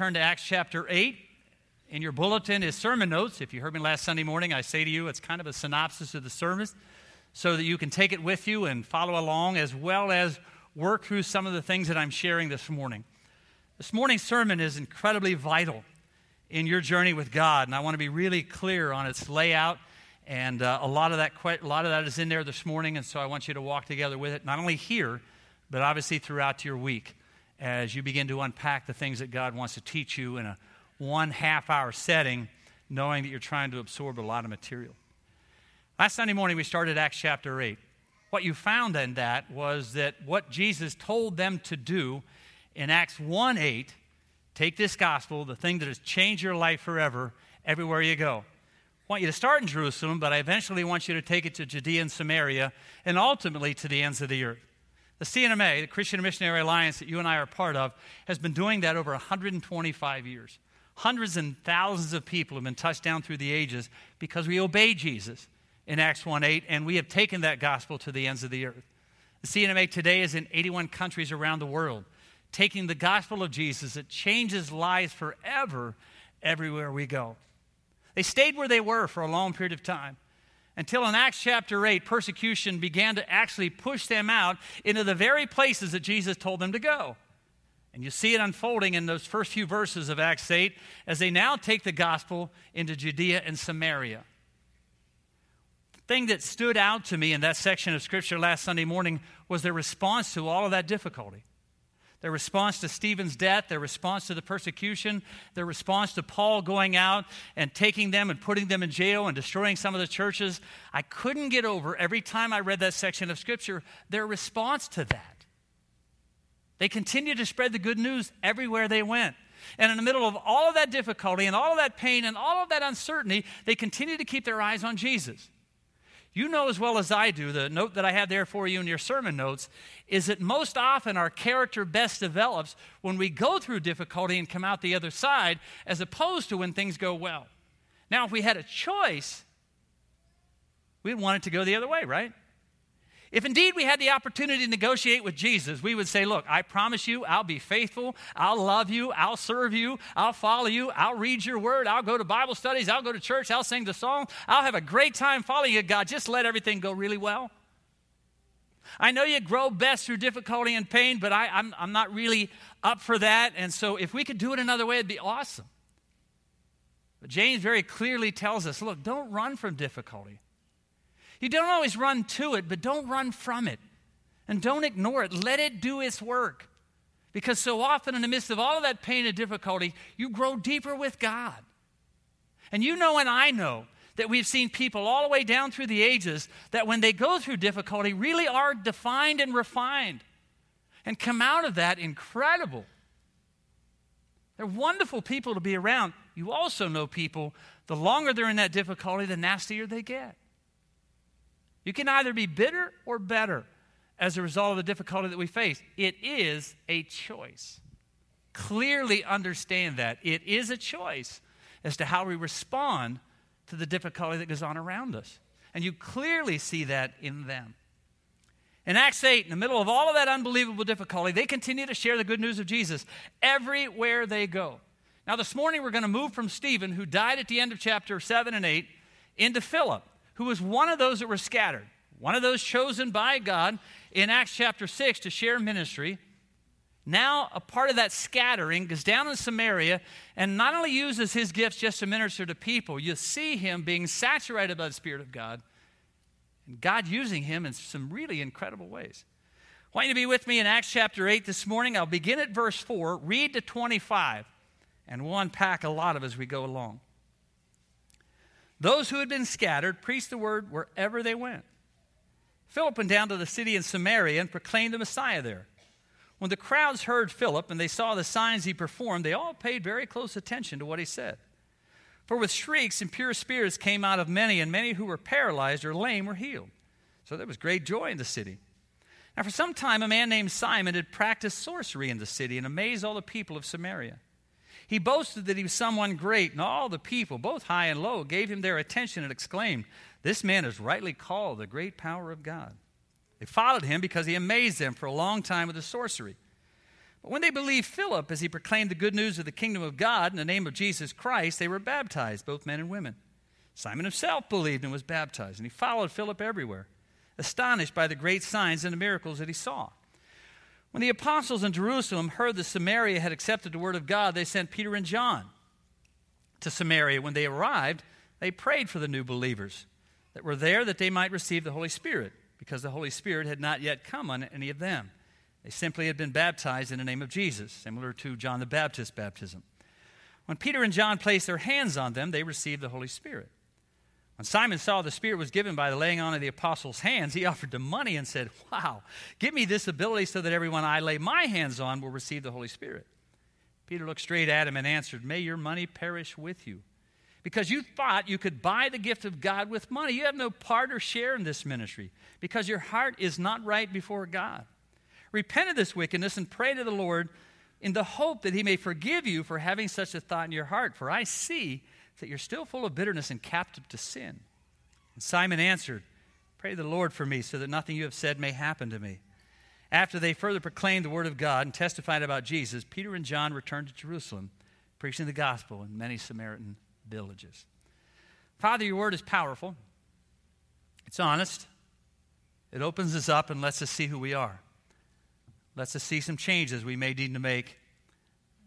turn to Acts chapter 8. In your bulletin is sermon notes. If you heard me last Sunday morning, I say to you, it's kind of a synopsis of the sermon so that you can take it with you and follow along as well as work through some of the things that I'm sharing this morning. This morning's sermon is incredibly vital in your journey with God, and I want to be really clear on its layout. And uh, a lot of that, a lot of that is in there this morning, and so I want you to walk together with it, not only here, but obviously throughout your week as you begin to unpack the things that God wants to teach you in a one half hour setting, knowing that you're trying to absorb a lot of material. Last Sunday morning, we started Acts chapter 8. What you found in that was that what Jesus told them to do in Acts 1 8, take this gospel, the thing that has changed your life forever, everywhere you go. I want you to start in Jerusalem, but I eventually want you to take it to Judea and Samaria and ultimately to the ends of the earth. The C&MA, the Christian Missionary Alliance that you and I are part of, has been doing that over 125 years. Hundreds and thousands of people have been touched down through the ages because we obey Jesus in Acts 1 8, and we have taken that gospel to the ends of the earth. The C&MA today is in 81 countries around the world, taking the gospel of Jesus that changes lives forever everywhere we go. They stayed where they were for a long period of time until in Acts chapter 8, persecution began to actually push them out into the very places that Jesus told them to go. And you see it unfolding in those first few verses of Acts 8 as they now take the gospel into Judea and Samaria. The thing that stood out to me in that section of scripture last Sunday morning was their response to all of that difficulty their response to Stephen's death, their response to the persecution, their response to Paul going out and taking them and putting them in jail and destroying some of the churches. I couldn't get over every time I read that section of Scripture their response to that. They continued to spread the good news everywhere they went. And in the middle of all of that difficulty and all of that pain and all of that uncertainty, they continued to keep their eyes on Jesus. You know as well as I do, the note that I have there for you in your sermon notes is that most often our character best develops when we go through difficulty and come out the other side, as opposed to when things go well. Now, if we had a choice, we'd want it to go the other way, right? If indeed we had the opportunity to negotiate with Jesus, we would say, Look, I promise you, I'll be faithful. I'll love you. I'll serve you. I'll follow you. I'll read your word. I'll go to Bible studies. I'll go to church. I'll sing the song. I'll have a great time following you, God. Just let everything go really well. I know you grow best through difficulty and pain, but I, I'm, I'm not really up for that. And so if we could do it another way, it'd be awesome. But James very clearly tells us look, don't run from difficulty. You don't always run to it, but don't run from it. And don't ignore it. Let it do its work. Because so often, in the midst of all of that pain and difficulty, you grow deeper with God. And you know, and I know, that we've seen people all the way down through the ages that when they go through difficulty really are defined and refined and come out of that incredible. They're wonderful people to be around. You also know people, the longer they're in that difficulty, the nastier they get. You can either be bitter or better as a result of the difficulty that we face. It is a choice. Clearly understand that. It is a choice as to how we respond to the difficulty that goes on around us. And you clearly see that in them. In Acts 8, in the middle of all of that unbelievable difficulty, they continue to share the good news of Jesus everywhere they go. Now, this morning, we're going to move from Stephen, who died at the end of chapter 7 and 8, into Philip who was one of those that were scattered, one of those chosen by God in Acts chapter 6 to share ministry. Now, a part of that scattering goes down in Samaria and not only uses his gifts just to minister to people, you see him being saturated by the Spirit of God and God using him in some really incredible ways. I want you to be with me in Acts chapter 8 this morning. I'll begin at verse 4, read to 25, and we'll unpack a lot of as we go along. Those who had been scattered preached the word wherever they went. Philip went down to the city in Samaria and proclaimed the Messiah there. When the crowds heard Philip and they saw the signs he performed, they all paid very close attention to what he said. For with shrieks, impure spirits came out of many, and many who were paralyzed or lame were healed. So there was great joy in the city. Now, for some time, a man named Simon had practiced sorcery in the city and amazed all the people of Samaria. He boasted that he was someone great, and all the people, both high and low, gave him their attention and exclaimed, This man is rightly called the great power of God. They followed him because he amazed them for a long time with his sorcery. But when they believed Philip as he proclaimed the good news of the kingdom of God in the name of Jesus Christ, they were baptized, both men and women. Simon himself believed and was baptized, and he followed Philip everywhere, astonished by the great signs and the miracles that he saw. When the apostles in Jerusalem heard that Samaria had accepted the word of God, they sent Peter and John to Samaria. When they arrived, they prayed for the new believers that were there that they might receive the Holy Spirit, because the Holy Spirit had not yet come on any of them. They simply had been baptized in the name of Jesus, similar to John the Baptist's baptism. When Peter and John placed their hands on them, they received the Holy Spirit. When Simon saw the Spirit was given by the laying on of the apostles' hands, he offered them money and said, Wow, give me this ability so that everyone I lay my hands on will receive the Holy Spirit. Peter looked straight at him and answered, May your money perish with you. Because you thought you could buy the gift of God with money. You have no part or share in this ministry because your heart is not right before God. Repent of this wickedness and pray to the Lord in the hope that he may forgive you for having such a thought in your heart. For I see that you're still full of bitterness and captive to sin. And Simon answered, Pray the Lord for me, so that nothing you have said may happen to me. After they further proclaimed the word of God and testified about Jesus, Peter and John returned to Jerusalem, preaching the gospel in many Samaritan villages. Father, your word is powerful, it's honest, it opens us up and lets us see who we are. Lets us see some changes we may need to make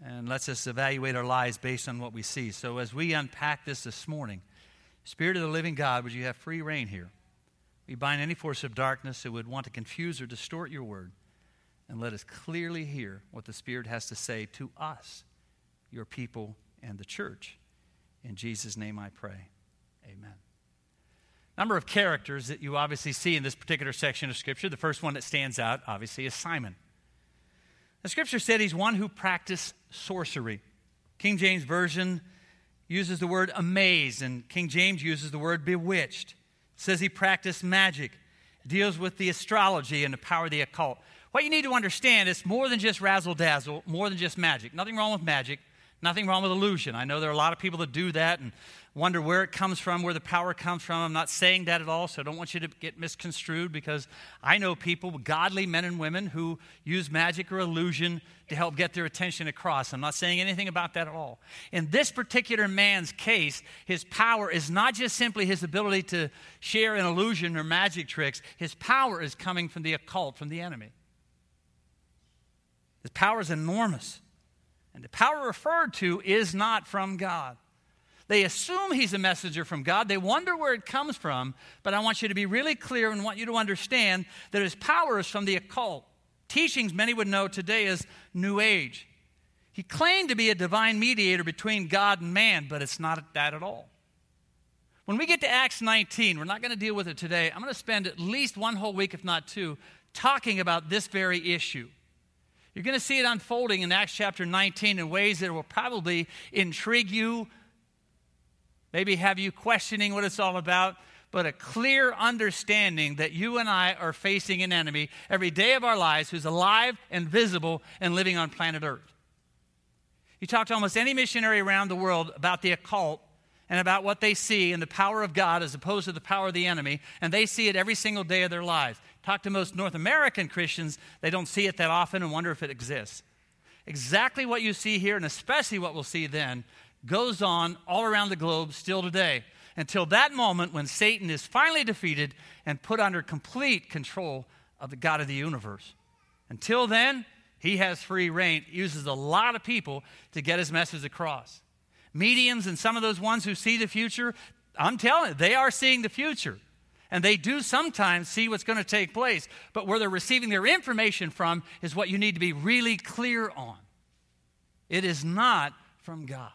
and lets us evaluate our lives based on what we see. So, as we unpack this this morning, Spirit of the living God, would you have free rein here? We bind any force of darkness that would want to confuse or distort your word, and let us clearly hear what the Spirit has to say to us, your people, and the church. In Jesus' name I pray. Amen. Number of characters that you obviously see in this particular section of Scripture. The first one that stands out, obviously, is Simon. The scripture said he's one who practiced sorcery. King James Version uses the word amaze, and King James uses the word bewitched. It says he practiced magic, deals with the astrology and the power of the occult. What you need to understand is more than just razzle dazzle, more than just magic. Nothing wrong with magic, nothing wrong with illusion. I know there are a lot of people that do that, and wonder where it comes from, where the power comes from. I'm not saying that at all, so I don't want you to get misconstrued because I know people, godly men and women, who use magic or illusion to help get their attention across. I'm not saying anything about that at all. In this particular man's case, his power is not just simply his ability to share an illusion or magic tricks, his power is coming from the occult, from the enemy. His power is enormous. And the power referred to is not from God. They assume he's a messenger from God. They wonder where it comes from. But I want you to be really clear and want you to understand that his power is from the occult. Teachings many would know today as New Age. He claimed to be a divine mediator between God and man, but it's not that at all. When we get to Acts 19, we're not going to deal with it today. I'm going to spend at least one whole week, if not two, talking about this very issue. You're going to see it unfolding in Acts chapter 19 in ways that will probably intrigue you, maybe have you questioning what it's all about, but a clear understanding that you and I are facing an enemy every day of our lives who's alive and visible and living on planet Earth. You talk to almost any missionary around the world about the occult and about what they see and the power of God as opposed to the power of the enemy, and they see it every single day of their lives. Talk to most North American Christians, they don't see it that often and wonder if it exists. Exactly what you see here, and especially what we'll see then, goes on all around the globe still today until that moment when Satan is finally defeated and put under complete control of the God of the universe. Until then, he has free rein, uses a lot of people to get his message across. Mediums and some of those ones who see the future, I'm telling you, they are seeing the future. And they do sometimes see what's going to take place, but where they're receiving their information from is what you need to be really clear on. It is not from God.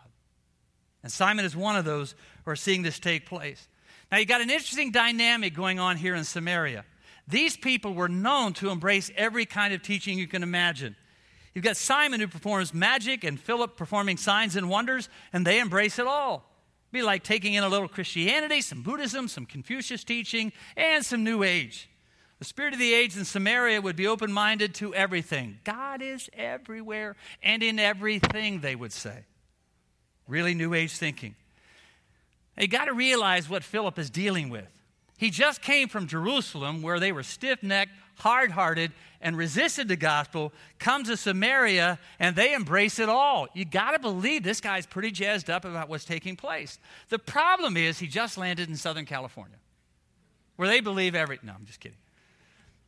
And Simon is one of those who are seeing this take place. Now, you've got an interesting dynamic going on here in Samaria. These people were known to embrace every kind of teaching you can imagine. You've got Simon who performs magic and Philip performing signs and wonders, and they embrace it all. Be like taking in a little Christianity, some Buddhism, some Confucius teaching, and some New Age. The spirit of the age in Samaria would be open minded to everything. God is everywhere and in everything, they would say. Really New Age thinking. You got to realize what Philip is dealing with. He just came from Jerusalem where they were stiff necked, hard hearted, and resisted the gospel, comes to Samaria and they embrace it all. You got to believe this guy's pretty jazzed up about what's taking place. The problem is he just landed in Southern California where they believe every. No, I'm just kidding.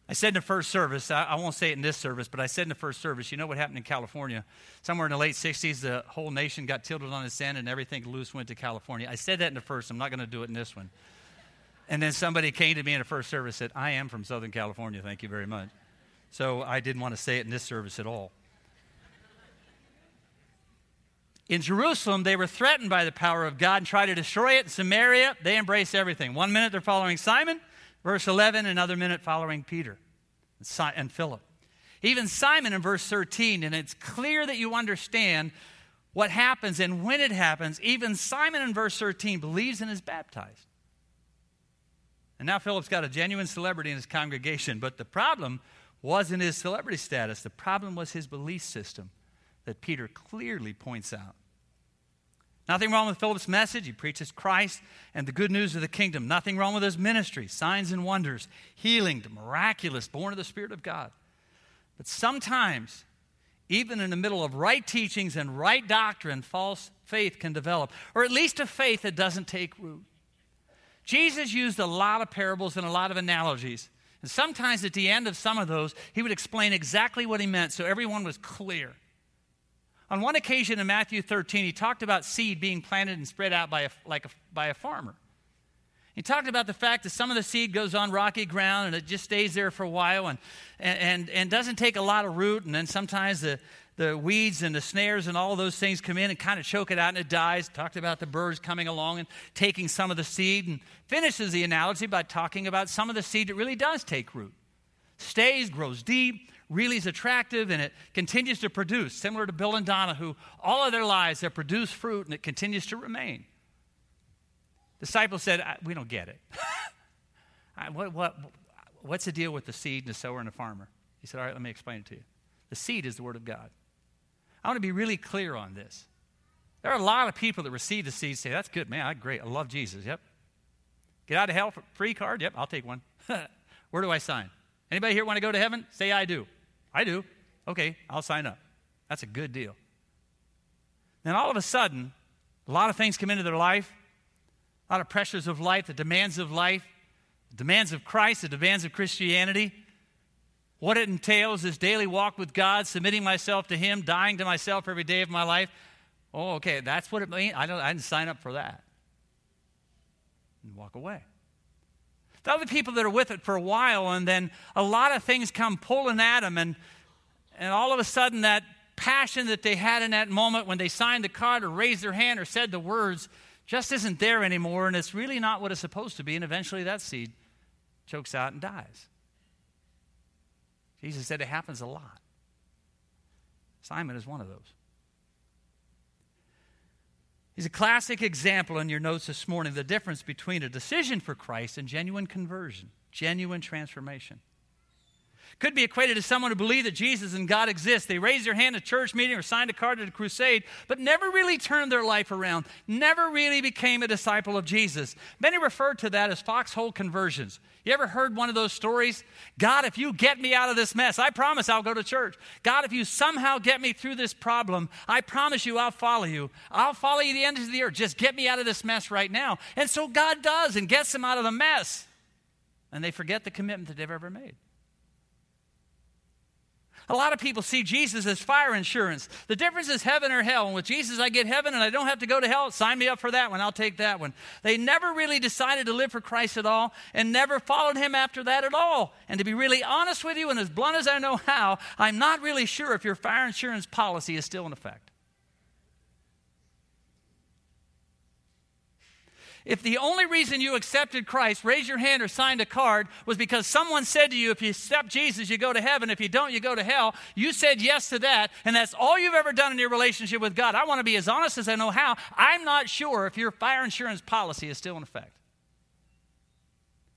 I said in the first service, I, I, won't say it in this service, but I said in the first service, you know what happened in California? Somewhere in the late 60s, the whole nation got tilted on its end and everything loose went to California. I said that in the first. I'm not going to do it in this one. And then somebody came to me in a first service said, I am from Southern California. Thank you very much. So I didn't want to say it in this service at all. In Jerusalem, they were threatened by the power of God and tried to destroy it. In Samaria, they embrace everything. One minute they're following Simon, verse 11, another minute following Peter and Philip. Even Simon in verse 13, and it's clear that you understand what happens and when it happens. Even Simon in verse 13 believes and is baptized. And now Philip's got a genuine celebrity in his congregation, but the problem wasn't his celebrity status, the problem was his belief system that Peter clearly points out. Nothing wrong with Philip's message. He preaches Christ and the good news of the kingdom. Nothing wrong with his ministry, signs and wonders, healing, the miraculous, born of the Spirit of God. But sometimes, even in the middle of right teachings and right doctrine, false faith can develop, or at least a faith that doesn't take root. Jesus used a lot of parables and a lot of analogies. And sometimes at the end of some of those, he would explain exactly what he meant so everyone was clear. On one occasion in Matthew 13, he talked about seed being planted and spread out by a, like a, by a farmer. He talked about the fact that some of the seed goes on rocky ground and it just stays there for a while and, and, and doesn't take a lot of root. And then sometimes the, the weeds and the snares and all those things come in and kind of choke it out and it dies. Talked about the birds coming along and taking some of the seed and finishes the analogy by talking about some of the seed that really does take root. Stays, grows deep, really is attractive and it continues to produce, similar to Bill and Donna, who all of their lives have produced fruit and it continues to remain. Disciples said, We don't get it. what, what, what's the deal with the seed and the sower and the farmer? He said, All right, let me explain it to you. The seed is the Word of God. I want to be really clear on this. There are a lot of people that receive the seed say, That's good, man. I great. I love Jesus. Yep. Get out of hell free card? Yep, I'll take one. Where do I sign? Anybody here want to go to heaven? Say I do. I do. Okay, I'll sign up. That's a good deal. Then all of a sudden, a lot of things come into their life, a lot of pressures of life, the demands of life, the demands of Christ, the demands of Christianity. What it entails is daily walk with God, submitting myself to Him, dying to myself every day of my life. Oh, okay, that's what it means. I, don't, I didn't sign up for that. And walk away. The other people that are with it for a while, and then a lot of things come pulling at them, and, and all of a sudden, that passion that they had in that moment when they signed the card or raised their hand or said the words just isn't there anymore, and it's really not what it's supposed to be, and eventually that seed chokes out and dies. Jesus said it happens a lot. Simon is one of those. He's a classic example in your notes this morning the difference between a decision for Christ and genuine conversion, genuine transformation. Could be equated to someone who believed that Jesus and God exist. They raised their hand at church meeting or signed a card at a crusade, but never really turned their life around, never really became a disciple of Jesus. Many refer to that as foxhole conversions. You ever heard one of those stories? God, if you get me out of this mess, I promise I'll go to church. God, if you somehow get me through this problem, I promise you I'll follow you. I'll follow you the end of the earth. Just get me out of this mess right now. And so God does and gets them out of the mess. And they forget the commitment that they've ever made. A lot of people see Jesus as fire insurance. The difference is heaven or hell. And with Jesus, I get heaven and I don't have to go to hell. Sign me up for that one. I'll take that one. They never really decided to live for Christ at all and never followed him after that at all. And to be really honest with you, and as blunt as I know how, I'm not really sure if your fire insurance policy is still in effect. If the only reason you accepted Christ, raised your hand or signed a card, was because someone said to you, if you accept Jesus, you go to heaven. If you don't, you go to hell. You said yes to that, and that's all you've ever done in your relationship with God. I want to be as honest as I know how. I'm not sure if your fire insurance policy is still in effect.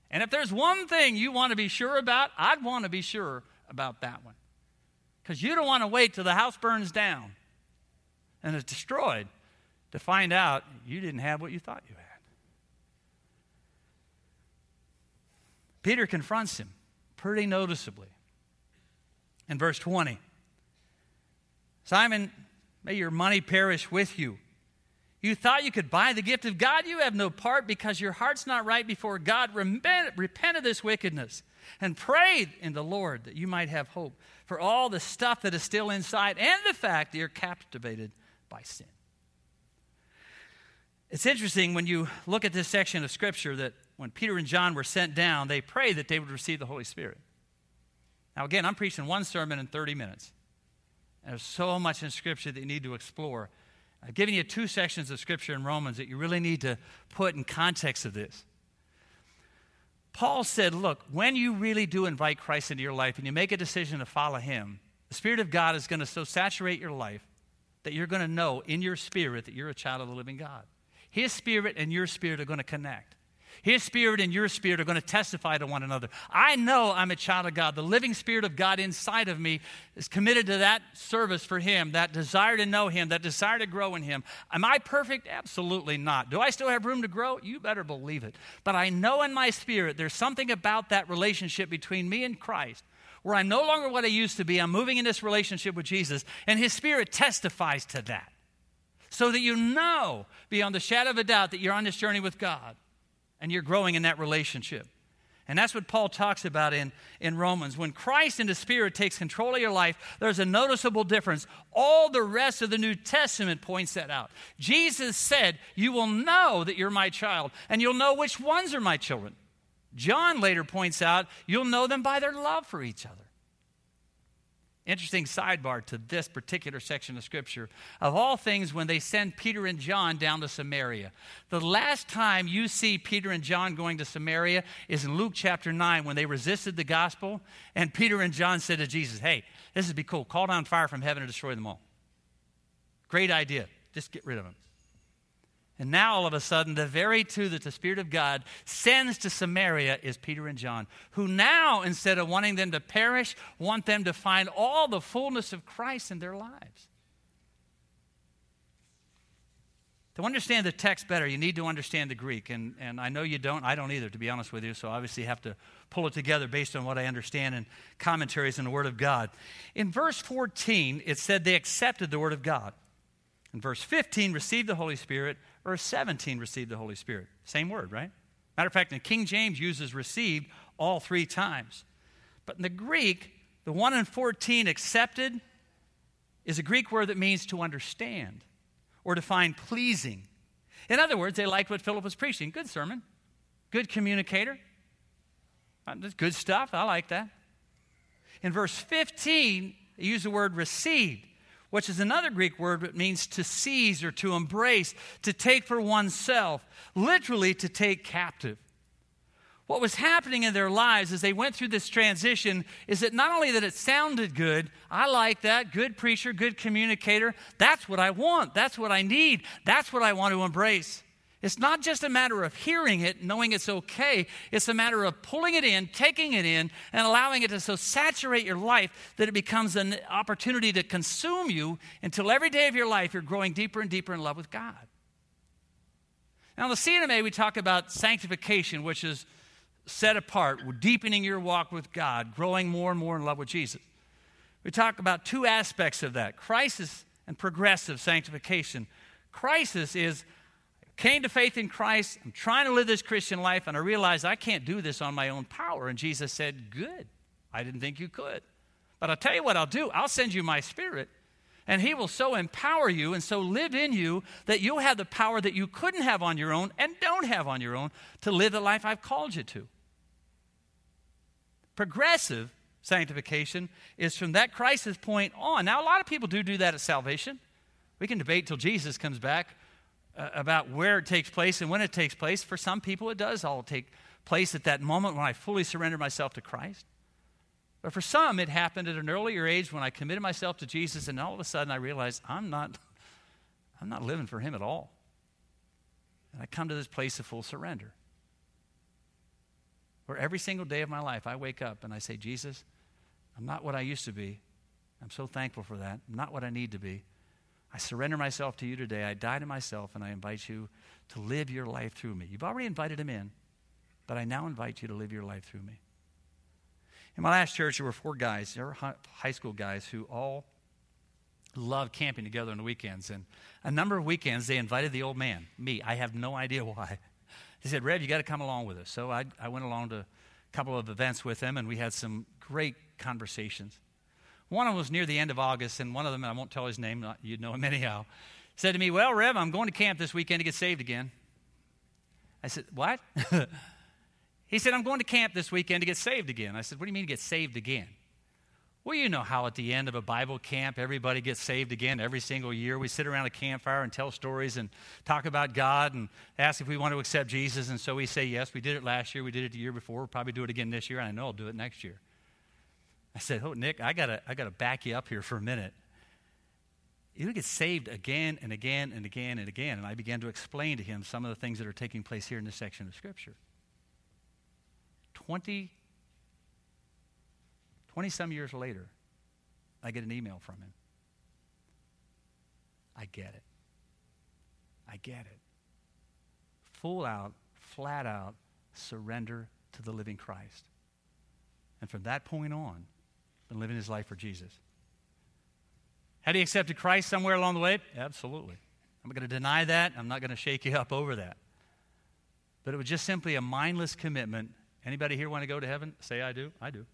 And if there's one thing you want to be sure about, I'd want to be sure about that one. Because you don't want to wait till the house burns down and is destroyed to find out you didn't have what you thought you had. Peter confronts him pretty noticeably. In verse 20, Simon, may your money perish with you. You thought you could buy the gift of God? You have no part because your heart's not right before God. Repent, repent of this wickedness and pray in the Lord that you might have hope for all the stuff that is still inside and the fact that you're captivated by sin. It's interesting when you look at this section of Scripture that when Peter and John were sent down, they prayed that they would receive the Holy Spirit. Now, again, I'm preaching one sermon in 30 minutes. And there's so much in Scripture that you need to explore. I've given you two sections of Scripture in Romans that you really need to put in context of this. Paul said, Look, when you really do invite Christ into your life and you make a decision to follow him, the Spirit of God is going to so saturate your life that you're going to know in your spirit that you're a child of the living God. His spirit and your spirit are going to connect. His spirit and your spirit are going to testify to one another. I know I'm a child of God. The living spirit of God inside of me is committed to that service for Him, that desire to know Him, that desire to grow in Him. Am I perfect? Absolutely not. Do I still have room to grow? You better believe it. But I know in my spirit there's something about that relationship between me and Christ where I'm no longer what I used to be. I'm moving in this relationship with Jesus, and His Spirit testifies to that. So that you know beyond the shadow of a doubt that you're on this journey with God and you're growing in that relationship. And that's what Paul talks about in, in Romans. When Christ in the Spirit takes control of your life, there's a noticeable difference. All the rest of the New Testament points that out. Jesus said, You will know that you're my child, and you'll know which ones are my children. John later points out, You'll know them by their love for each other. Interesting sidebar to this particular section of Scripture. Of all things, when they send Peter and John down to Samaria, the last time you see Peter and John going to Samaria is in Luke chapter 9 when they resisted the gospel. And Peter and John said to Jesus, Hey, this would be cool. Call down fire from heaven and destroy them all. Great idea. Just get rid of them. And now, all of a sudden, the very two that the Spirit of God sends to Samaria is Peter and John, who now, instead of wanting them to perish, want them to find all the fullness of Christ in their lives. To understand the text better, you need to understand the Greek. And, and I know you don't, I don't either, to be honest with you, so obviously have to pull it together based on what I understand in commentaries in the Word of God. In verse 14, it said they accepted the Word of God. In verse 15, received the Holy Spirit. Verse 17, received the Holy Spirit. Same word, right? Matter of fact, in King James uses received all three times. But in the Greek, the one in 14, accepted, is a Greek word that means to understand or to find pleasing. In other words, they liked what Philip was preaching. Good sermon, good communicator. Uh, That's good stuff. I like that. In verse 15, they use the word received which is another Greek word that means to seize or to embrace, to take for oneself, literally to take captive. What was happening in their lives as they went through this transition is that not only that it sounded good, I like that, good preacher, good communicator, that's what I want, that's what I need, that's what I want to embrace. It's not just a matter of hearing it, knowing it's okay. It's a matter of pulling it in, taking it in, and allowing it to so saturate your life that it becomes an opportunity to consume you until every day of your life you're growing deeper and deeper in love with God. Now, in the C&MA, we talk about sanctification, which is set apart, deepening your walk with God, growing more and more in love with Jesus. We talk about two aspects of that crisis and progressive sanctification. Crisis is came to faith in Christ. I'm trying to live this Christian life, and I realized I can't do this on my own power. And Jesus said, Good. I didn't think you could. But I'll tell you what I'll do I'll send you my spirit, and He will so empower you and so live in you that you'll have the power that you couldn't have on your own and don't have on your own to live the life I've called you to. Progressive sanctification is from that crisis point on. Now, a lot of people do do that at salvation. We can debate till Jesus comes back uh, about where it takes place and when it takes place. For some people, it does all take place at that moment when I fully surrender myself to Christ. But for some, it happened at an earlier age when I committed myself to Jesus, and all of a sudden I realized I'm not, I'm not living for Him at all. And I come to this place of full surrender. Where every single day of my life I wake up and I say, Jesus, I'm not what I used to be. I'm so thankful for that. I'm not what I need to be. I surrender myself to you today. I die to myself, and I invite you to live your life through me. You've already invited him in, but I now invite you to live your life through me. In my last church, there were four guys, they were high school guys, who all loved camping together on the weekends. And a number of weekends, they invited the old man, me. I have no idea why. He said, Rev, you got to come along with us. So I, I went along to a couple of events with them, and we had some great conversations. One of them was near the end of August, and one of them, and I won't tell his name, you'd know him anyhow, said to me, Well, Rev, I'm going to camp this weekend to get saved again. I said, What? he said, I'm going to camp this weekend to get saved again. I said, What do you mean get saved again? Well, you know how at the end of a Bible camp, everybody gets saved again every single year. We sit around a campfire and tell stories and talk about God and ask if we want to accept Jesus. And so we say, Yes, we did it last year. We did it the year before. We'll probably do it again this year. And I know I'll do it next year. I said, Oh, Nick, I got to I gotta back you up here for a minute. You get saved again and again and again and again. And I began to explain to him some of the things that are taking place here in this section of Scripture. 20, 20 some years later, I get an email from him. I get it. I get it. Full out, flat out surrender to the living Christ. And from that point on, been living his life for Jesus. Had he accepted Christ somewhere along the way? Absolutely. I'm not going to deny that. I'm not going to shake you up over that. But it was just simply a mindless commitment. Anybody here want to go to heaven? Say, I do. I do.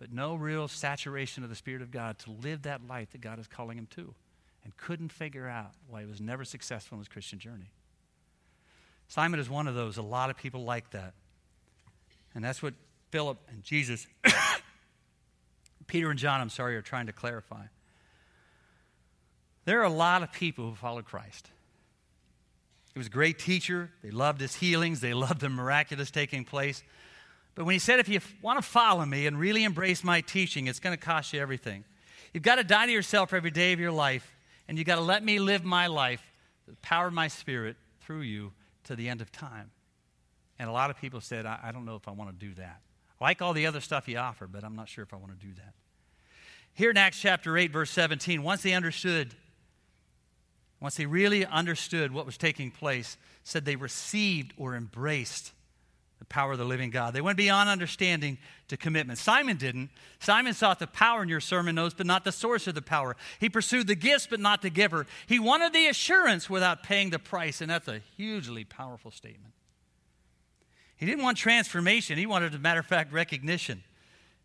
But no real saturation of the Spirit of God to live that life that God is calling him to. And couldn't figure out why he was never successful in his Christian journey. Simon is one of those. A lot of people like that. And that's what Philip and Jesus, Peter and John, I'm sorry, are trying to clarify. There are a lot of people who follow Christ. He was a great teacher. They loved his healings, they loved the miraculous taking place. But when he said, if you want to follow me and really embrace my teaching, it's going to cost you everything. You've got to die to yourself every day of your life, and you've got to let me live my life, the power of my spirit through you to the end of time. And a lot of people said, I, I don't know if I want to do that. Like all the other stuff he offered, but I'm not sure if I want to do that. Here in Acts chapter 8, verse 17, once they understood once they really understood what was taking place, said they received or embraced the power of the living God. They went beyond understanding to commitment. Simon didn't. Simon sought the power in your sermon notes, but not the source of the power. He pursued the gifts, but not the giver. He wanted the assurance without paying the price, and that's a hugely powerful statement. He didn't want transformation, he wanted, as a matter of fact, recognition.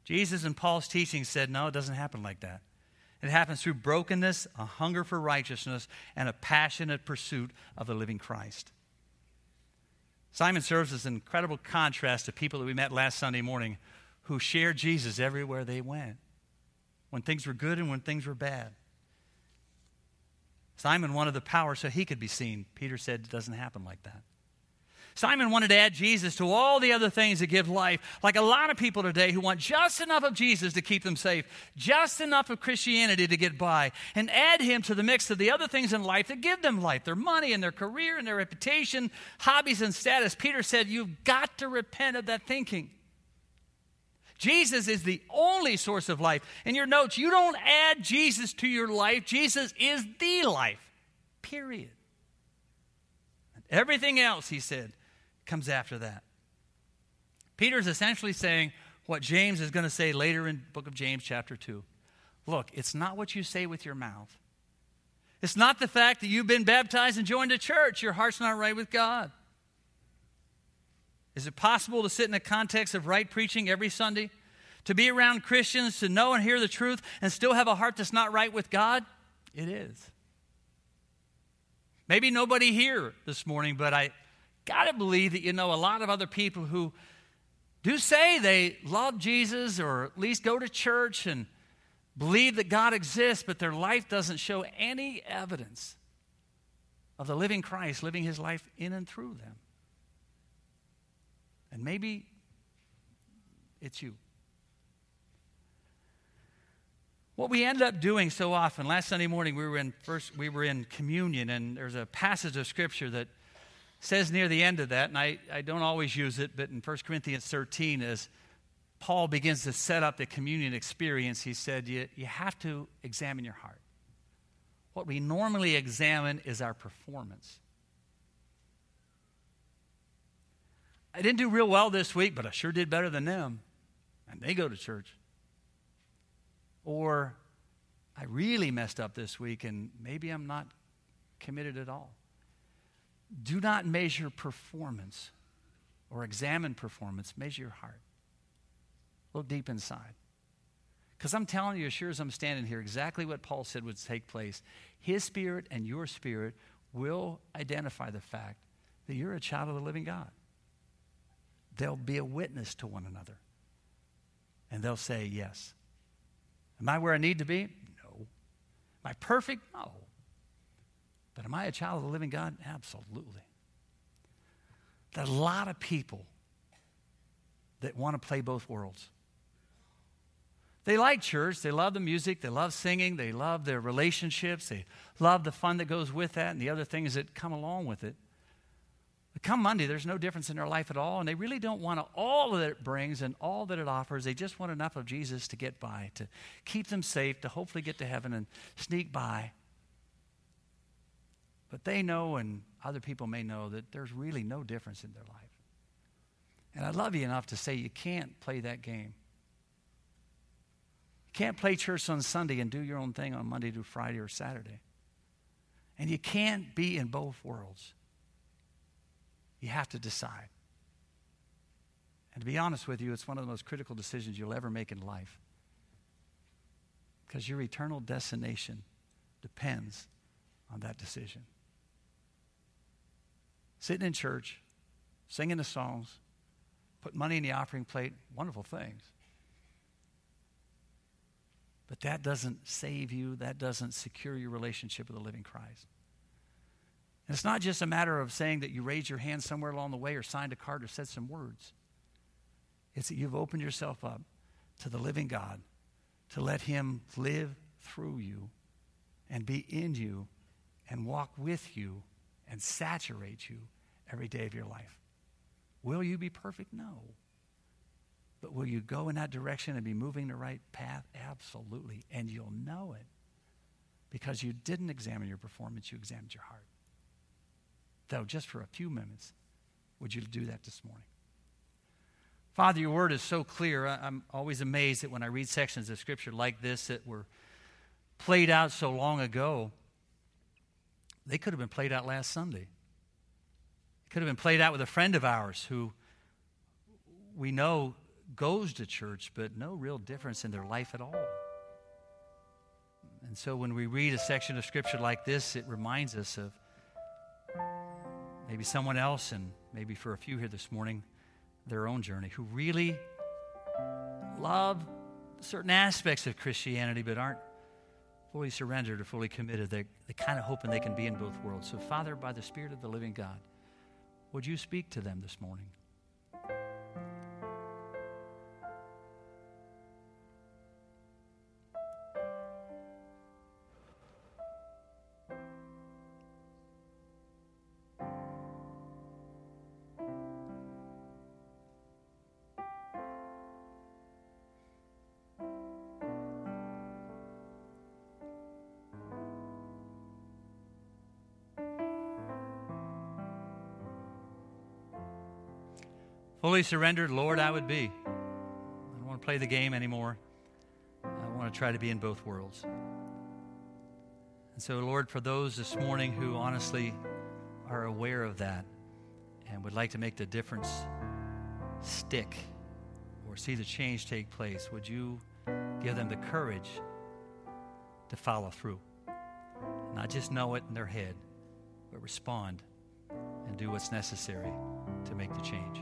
Jesus and Paul's teaching said, no, it doesn't happen like that. It happens through brokenness, a hunger for righteousness, and a passionate pursuit of the living Christ. Simon serves as an incredible contrast to people that we met last Sunday morning who shared Jesus everywhere they went, when things were good and when things were bad. Simon wanted the power so he could be seen. Peter said it doesn't happen like that. Simon wanted to add Jesus to all the other things that give life, like a lot of people today who want just enough of Jesus to keep them safe, just enough of Christianity to get by, and add him to the mix of the other things in life that give them life their money and their career and their reputation, hobbies and status. Peter said, You've got to repent of that thinking. Jesus is the only source of life. In your notes, you don't add Jesus to your life, Jesus is the life, period. Everything else, he said, comes after that. Peter's essentially saying what James is going to say later in book of James chapter 2. Look, it's not what you say with your mouth. It's not the fact that you've been baptized and joined a church. Your heart's not right with God. Is it possible to sit in the context of right preaching every Sunday? To be around Christians, to know and hear the truth, and still have a heart that's not right with God? It is. Maybe nobody here this morning, but I, got to believe that you know a lot of other people who do say they love Jesus or at least go to church and believe that God exists, but their life doesn't show any evidence of the living Christ living his life in and through them. And maybe it's you. What we end up doing so often, last Sunday morning we were in first we were in communion, and there's a passage of scripture that says near the end of that, and I, I don't always use it, but in 1 Corinthians 13, as Paul begins to set up the communion experience, he said, you, you have to examine your heart. What we normally examine is our performance. I didn't do real well this week, but I sure did better than them. and they go to church. Or I really messed up this week and maybe I'm not committed at all. Do not measure performance or examine performance, measure your heart. Look deep inside. Because I'm telling you, as sure as I'm standing here, exactly what Paul said would take place. His spirit and your spirit will identify the fact that you're a child of the living God. They'll be a witness to one another. And they'll say, Yes. Am I where I need to be? No. Am I perfect? No. But am I a child of the living God? Absolutely. There are a lot of people that want to play both worlds. They like church. They love the music. They love singing. They love their relationships. They love the fun that goes with that and the other things that come along with it. But come Monday, there's no difference in their life at all, and they really don't want all that it brings and all that it offers. They just want enough of Jesus to get by, to keep them safe, to hopefully get to heaven and sneak by. But they know, and other people may know, that there's really no difference in their life. And I love you enough to say you can't play that game. You can't play church on Sunday and do your own thing on Monday through Friday or Saturday. And you can't be in both worlds. You have to decide. And to be honest with you, it's one of the most critical decisions you'll ever make in life. Because your eternal destination depends on that decision sitting in church, singing the songs, put money in the offering plate, wonderful things. But that doesn't save you, that doesn't secure your relationship with the living Christ. And it's not just a matter of saying that you raised your hand somewhere along the way or signed a card or said some words. It's that you've opened yourself up to the living God to let Him live through you and be in you and walk with you and saturate you every day of your life. Will you be perfect? No. But will you go in that direction and be moving the right path? Absolutely. And you'll know it because you didn't examine your performance, you examined your heart. Though, just for a few minutes, would you do that this morning? Father, your word is so clear. I'm always amazed that when I read sections of scripture like this that were played out so long ago, they could have been played out last Sunday. Could have been played out with a friend of ours who we know goes to church, but no real difference in their life at all. And so when we read a section of scripture like this, it reminds us of maybe someone else, and maybe for a few here this morning, their own journey, who really love certain aspects of Christianity but aren't fully surrendered or fully committed. They're, they're kind of hoping they can be in both worlds. So, Father, by the Spirit of the living God, would you speak to them this morning? Fully surrendered, Lord, I would be. I don't want to play the game anymore. I want to try to be in both worlds. And so, Lord, for those this morning who honestly are aware of that and would like to make the difference stick or see the change take place, would you give them the courage to follow through? Not just know it in their head, but respond and do what's necessary to make the change.